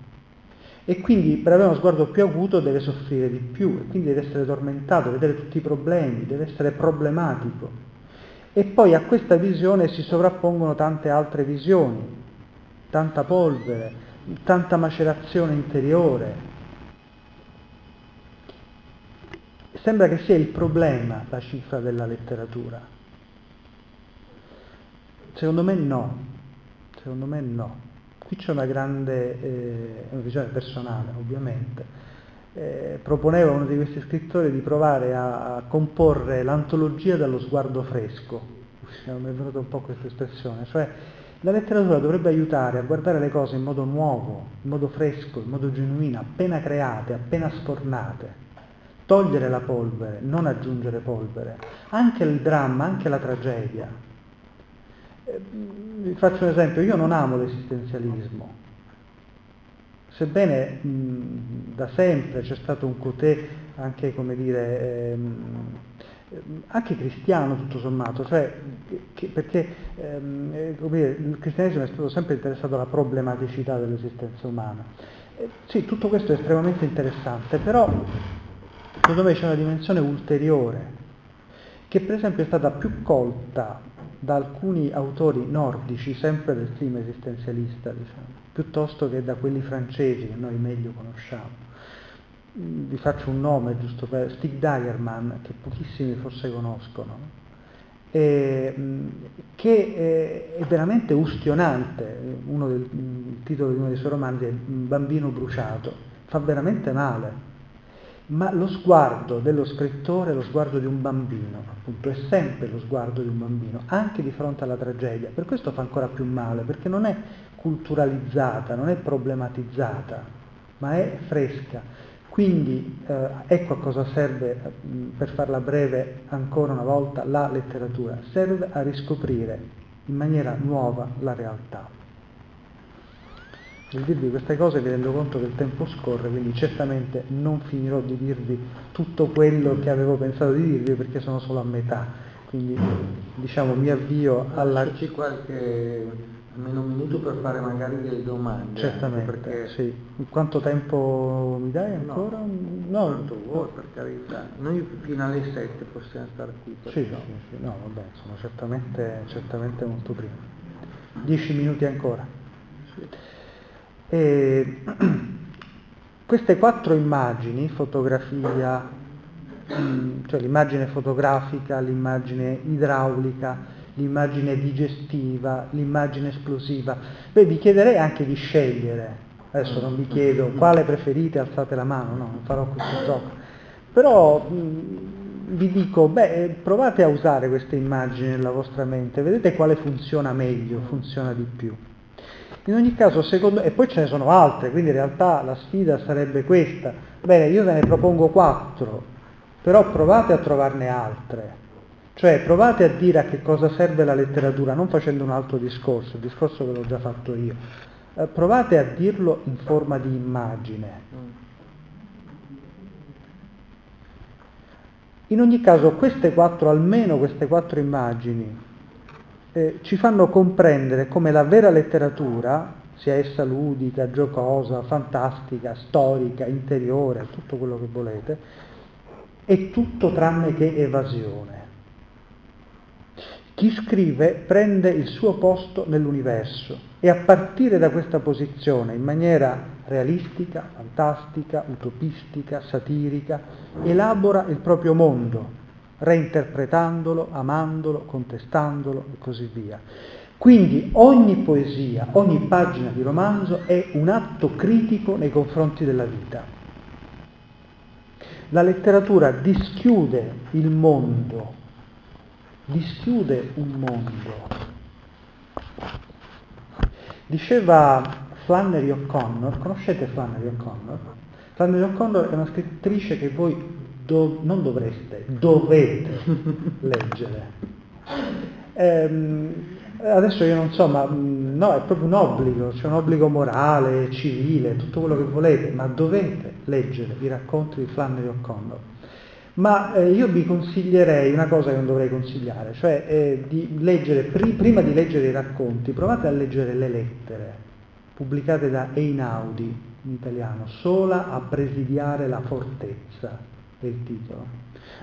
e quindi per avere uno sguardo più acuto deve soffrire di più e quindi deve essere tormentato, vedere tutti i problemi, deve essere problematico. E poi a questa visione si sovrappongono tante altre visioni, tanta polvere, tanta macerazione interiore. Sembra che sia il problema la cifra della letteratura. Secondo me no, secondo me no. Qui c'è una grande, eh, una visione personale ovviamente, eh, proponeva uno di questi scrittori di provare a, a comporre l'antologia dallo sguardo fresco, mi è venuta un po' questa espressione, cioè la letteratura dovrebbe aiutare a guardare le cose in modo nuovo, in modo fresco, in modo genuino, appena create, appena sfornate, togliere la polvere, non aggiungere polvere, anche il dramma, anche la tragedia, vi faccio un esempio, io non amo l'esistenzialismo, sebbene mh, da sempre c'è stato un cotè anche, dire, ehm, anche cristiano tutto sommato, cioè, che, perché ehm, eh, dire, il cristianesimo è stato sempre interessato alla problematicità dell'esistenza umana. Eh, sì, tutto questo è estremamente interessante, però secondo me c'è una dimensione ulteriore, che per esempio è stata più colta da alcuni autori nordici, sempre del clima esistenzialista, diciamo, piuttosto che da quelli francesi che noi meglio conosciamo. Vi faccio un nome giusto per Stig Dagerman, che pochissimi forse conoscono, e, che è, veramente ustionante, del, il titolo di uno dei suoi romanzi è Un bambino bruciato, fa veramente male. Ma lo sguardo dello scrittore è lo sguardo di un bambino, appunto, è sempre lo sguardo di un bambino, anche di fronte alla tragedia. Per questo fa ancora più male, perché non è culturalizzata, non è problematizzata, ma è fresca. Quindi eh, ecco a cosa serve, per farla breve ancora una volta, la letteratura. Serve a riscoprire in maniera nuova la realtà. Nel dirvi queste cose vi rendo conto che il tempo scorre, quindi certamente non finirò di dirvi tutto quello che avevo pensato di dirvi perché sono solo a metà. Quindi diciamo mi avvio alla... Lasciaci qualche almeno un minuto per fare magari delle domande. Certamente, perché... sì. Quanto tempo mi dai ancora? No, quanto vuoi per carità. Noi fino alle 7 possiamo stare qui. Sì, sì, sì, no, vabbè, sono certamente, certamente molto prima. Dieci minuti ancora. Sì. E queste quattro immagini, fotografia, mm, cioè l'immagine fotografica, l'immagine idraulica, l'immagine digestiva, l'immagine esplosiva, beh vi chiederei anche di scegliere, adesso non vi chiedo quale preferite, alzate la mano, no, non farò questo gioco, però mh, mm, vi dico, beh, provate a usare queste immagini nella vostra mente, vedete quale funziona meglio, funziona di più. In ogni caso, secondo e poi ce ne sono altre, quindi in realtà la sfida sarebbe questa. Bene, io ve ne propongo quattro, però provate a trovarne altre. Cioè provate a dire a che cosa serve la letteratura, non facendo un altro discorso, il discorso ve l'ho già fatto io. Eh, provate a dirlo in forma di immagine. In ogni caso, queste quattro, almeno queste quattro immagini, eh, ci fanno comprendere come la vera letteratura, sia essa ludica, giocosa, fantastica, storica, interiore, tutto quello che volete, è tutto tranne che evasione. Chi scrive prende il suo posto nell'universo e a partire da questa posizione, in maniera realistica, fantastica, utopistica, satirica, elabora il proprio mondo, reinterpretandolo, amandolo, contestandolo e così via. Quindi ogni poesia, ogni pagina di romanzo è un atto critico nei confronti della vita. La letteratura dischiude il mondo, dischiude un mondo. Diceva Flannery O'Connor, conoscete Flannery O'Connor? Flannery O'Connor è una scrittrice che voi do, non dovreste, dovete leggere. Ehm, adesso io non so, ma no, è proprio un obbligo, c'è un obbligo morale, civile, tutto quello che volete, ma dovete leggere i racconti di Flannery O'Connor. Ma eh, io vi consiglierei una cosa che non dovrei consigliare, cioè eh, di leggere, pri- prima di leggere i racconti, provate a leggere le lettere pubblicate da Einaudi in italiano, sola a presidiare la fortezza è il titolo,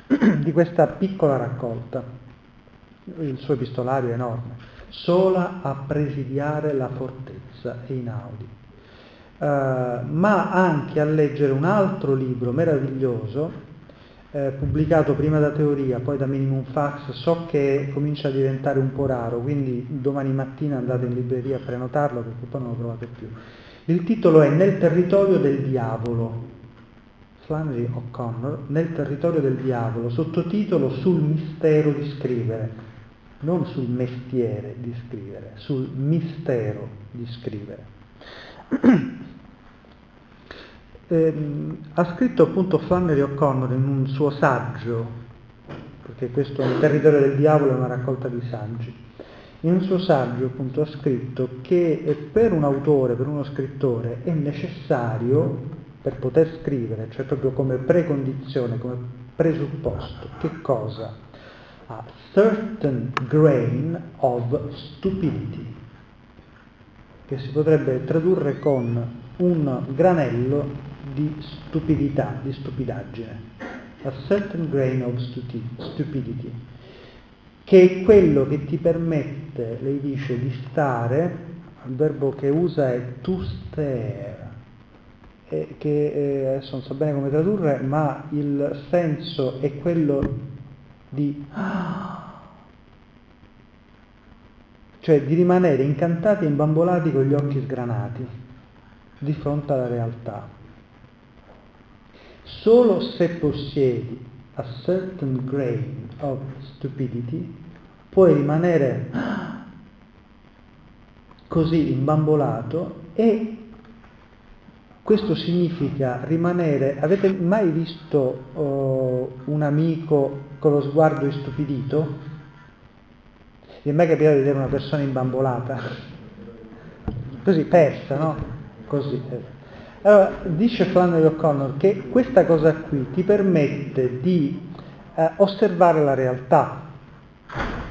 di questa piccola raccolta. Il suo epistolario è enorme. Sola a presidiare la fortezza Einaudi. Uh, ma anche a leggere un altro libro meraviglioso, eh, pubblicato prima da Teoria, poi da Minimum Fax, so che comincia a diventare un po' raro, quindi domani mattina andate in libreria a prenotarlo perché poi non lo trovate più. Il titolo è Nel territorio del diavolo, Flannery O'Connor nel territorio del diavolo, sottotitolo sul mistero di scrivere, non sul mestiere di scrivere, sul mistero di scrivere. eh, ha scritto appunto Flannery O'Connor in un suo saggio, perché questo il territorio del diavolo è una raccolta di saggi, in un suo saggio appunto ha scritto che per un autore, per uno scrittore, è necessario per poter scrivere, cioè proprio come precondizione, come presupposto, che cosa? A certain grain of stupidity, che si potrebbe tradurre con un granello di stupidità, di stupidaggine. A certain grain of stupidity, che è quello che ti permette, lei dice, di stare, il verbo che usa è to stare, eh, che eh, adesso non so bene come tradurre, ma il senso è quello di... cioè di rimanere incantati e imbambolati con gli occhi sgranati di fronte alla realtà. Solo se possiedi a certain grain of stupidity puoi rimanere così imbambolato e questo significa rimanere... Avete mai visto uh, un amico con lo sguardo istupidito? Vi è mai capitato di vedere una persona imbambolata? Così, persa, no? Così. Allora, dice Flannery O'Connor che questa cosa qui ti permette di eh, osservare la realtà,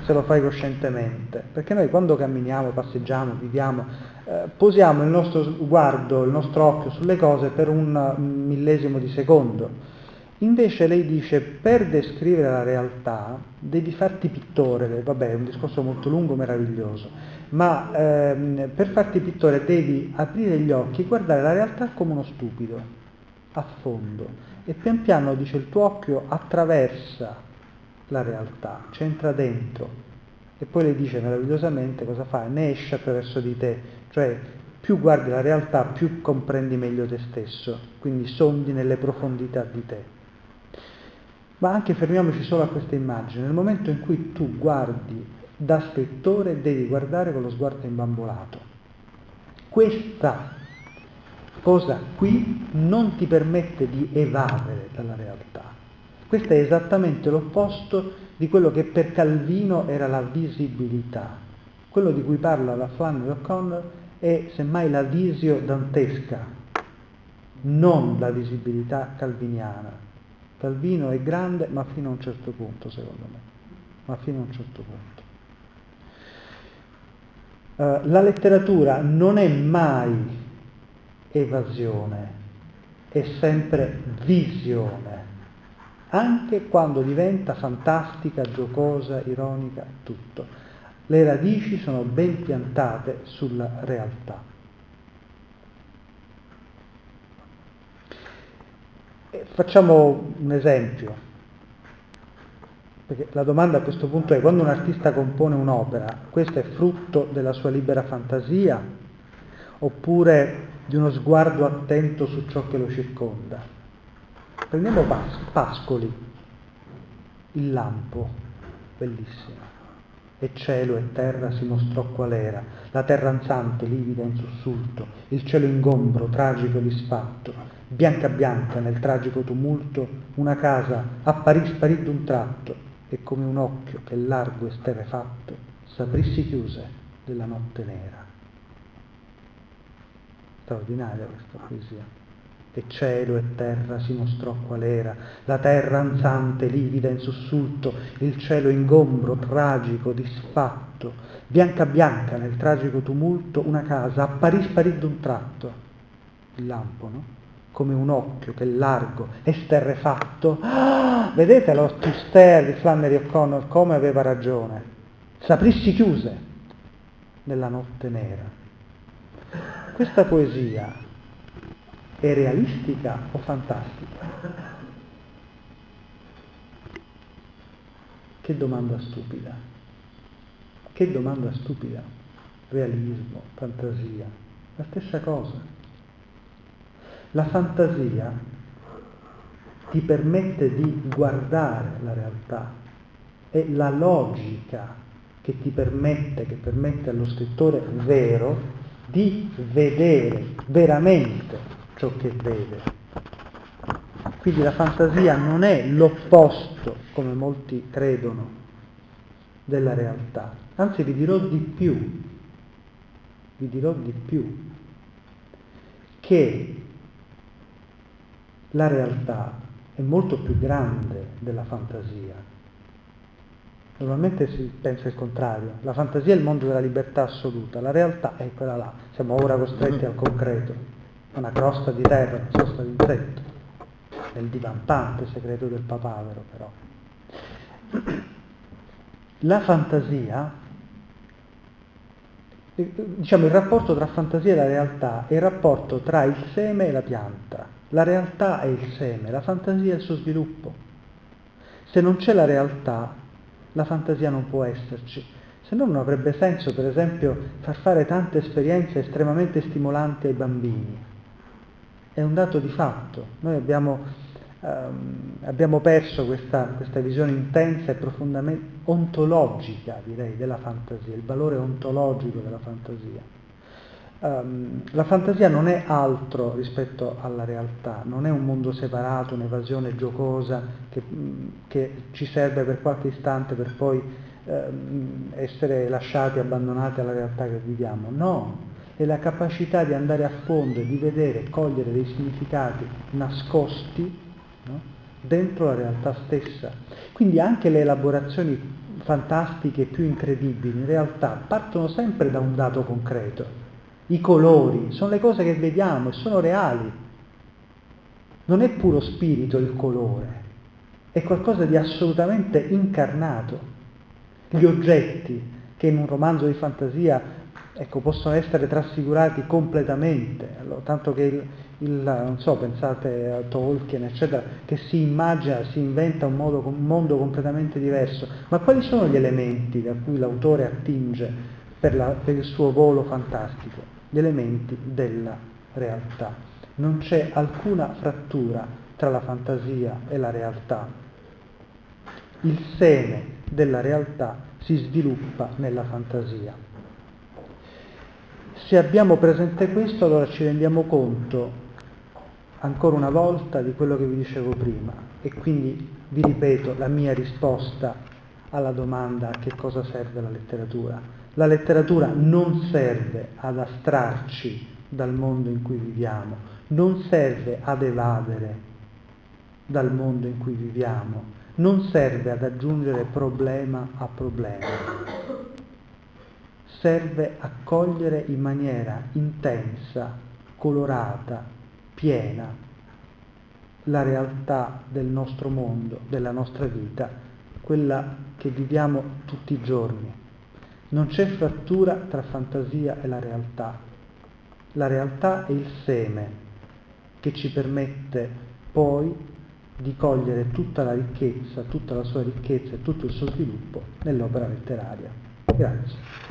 se lo fai coscientemente, perché noi quando camminiamo, passeggiamo, viviamo, eh, posiamo il nostro sguardo, il nostro occhio sulle cose per un millesimo di secondo. Invece lei dice, per descrivere la realtà devi farti pittore, vabbè è un discorso molto lungo, meraviglioso, ma ehm, per farti pittore devi aprire gli occhi e guardare la realtà come uno stupido, a fondo, e pian piano, dice, il tuo occhio attraversa la realtà, c'entra dentro, e poi le dice meravigliosamente cosa fa, ne esce attraverso di te, cioè più guardi la realtà, più comprendi meglio te stesso, quindi sondi nelle profondità di te. Ma anche fermiamoci solo a questa immagine, nel momento in cui tu guardi da spettore devi guardare con lo sguardo imbambolato. Questa cosa qui non ti permette di evadere dalla realtà. Questo è esattamente l'opposto di quello che per Calvino era la visibilità. Quello di cui parla la Flannery O'Connor è semmai la visio dantesca, non la visibilità calviniana. Calvino è grande ma fino a un certo punto, secondo me, ma fino a un certo punto. Uh, la letteratura non è mai evasione, è sempre visione, anche quando diventa fantastica, giocosa, ironica, tutto. Le radici sono ben piantate sulla realtà. Facciamo un esempio, perché la domanda a questo punto è quando un artista compone un'opera, questo è frutto della sua libera fantasia oppure di uno sguardo attento su ciò che lo circonda? Prendiamo Pas- Pascoli, il lampo, bellissimo. E cielo e terra si mostrò qual era, la terra ansante, livida in sussulto, il cielo ingombro, tragico e disfatto, bianca bianca nel tragico tumulto, una casa apparì sparì d'un tratto e come un occhio che largo e sterefatto s'aprissi chiuse della notte nera. Straordinaria questa poesia. E cielo e terra si mostrò qual era, la terra ansante, livida in sussulto, il cielo ingombro, tragico, disfatto, bianca bianca nel tragico tumulto, una casa apparì sparì d'un tratto. Il lampo, no? come un occhio che largo, esterrefatto. Ah, vedete lo Tuster di Flannery O'Connor come aveva ragione. Saprissi chiuse nella notte nera. Questa poesia è realistica o fantastica? Che domanda stupida. Che domanda stupida. Realismo, fantasia, la stessa cosa. La fantasia ti permette di guardare la realtà, è la logica che ti permette, che permette allo scrittore vero di vedere veramente ciò che vede. Quindi la fantasia non è l'opposto, come molti credono, della realtà. Anzi vi dirò di più, vi dirò di più, che la realtà è molto più grande della fantasia. Normalmente si pensa il contrario, la fantasia è il mondo della libertà assoluta, la realtà è quella là, siamo ora costretti al concreto, una crosta di terra, una sosta di insetto, nel divantante segreto del papavero però. La fantasia, diciamo il rapporto tra fantasia e la realtà è il rapporto tra il seme e la pianta. La realtà è il seme, la fantasia è il suo sviluppo. Se non c'è la realtà, la fantasia non può esserci. Se no non avrebbe senso, per esempio, far fare tante esperienze estremamente stimolanti ai bambini. È un dato di fatto. Noi abbiamo Um, abbiamo perso questa, questa, visione intensa e profondamente ontologica, direi, della fantasia, il valore ontologico della fantasia. Um, la fantasia non è altro rispetto alla realtà, non è un mondo separato, un'evasione giocosa che, che ci serve per qualche istante per poi um, essere lasciati, abbandonati alla realtà che viviamo. No, è la capacità di andare a fondo e di vedere, cogliere dei significati nascosti no? dentro la realtà stessa. Quindi anche le elaborazioni fantastiche più incredibili in realtà partono sempre da un dato concreto. I colori sono le cose che vediamo e sono reali. Non è puro spirito il colore, è qualcosa di assolutamente incarnato. Gli oggetti che in un romanzo di fantasia ecco, possono essere trasfigurati completamente, allora, tanto che il, il, non so, pensate a Tolkien, eccetera, che si immagina, si inventa un, modo, un mondo completamente diverso, ma quali sono gli elementi da cui l'autore attinge per, la, per il suo volo fantastico? Gli elementi della realtà. Non c'è alcuna frattura tra la fantasia e la realtà. Il seme della realtà si sviluppa nella fantasia. Se abbiamo presente questo, allora ci rendiamo conto ancora una volta di quello che vi dicevo prima e quindi vi ripeto la mia risposta alla domanda a che cosa serve la letteratura. La letteratura non serve ad astrarci dal mondo in cui viviamo, non serve ad evadere dal mondo in cui viviamo, non serve ad aggiungere problema a problema serve a cogliere in maniera intensa, colorata, piena la realtà del nostro mondo, della nostra vita, quella che viviamo tutti i giorni. Non c'è frattura tra fantasia e la realtà. La realtà è il seme che ci permette poi di cogliere tutta la ricchezza, tutta la sua ricchezza e tutto il suo sviluppo nell'opera letteraria. Grazie.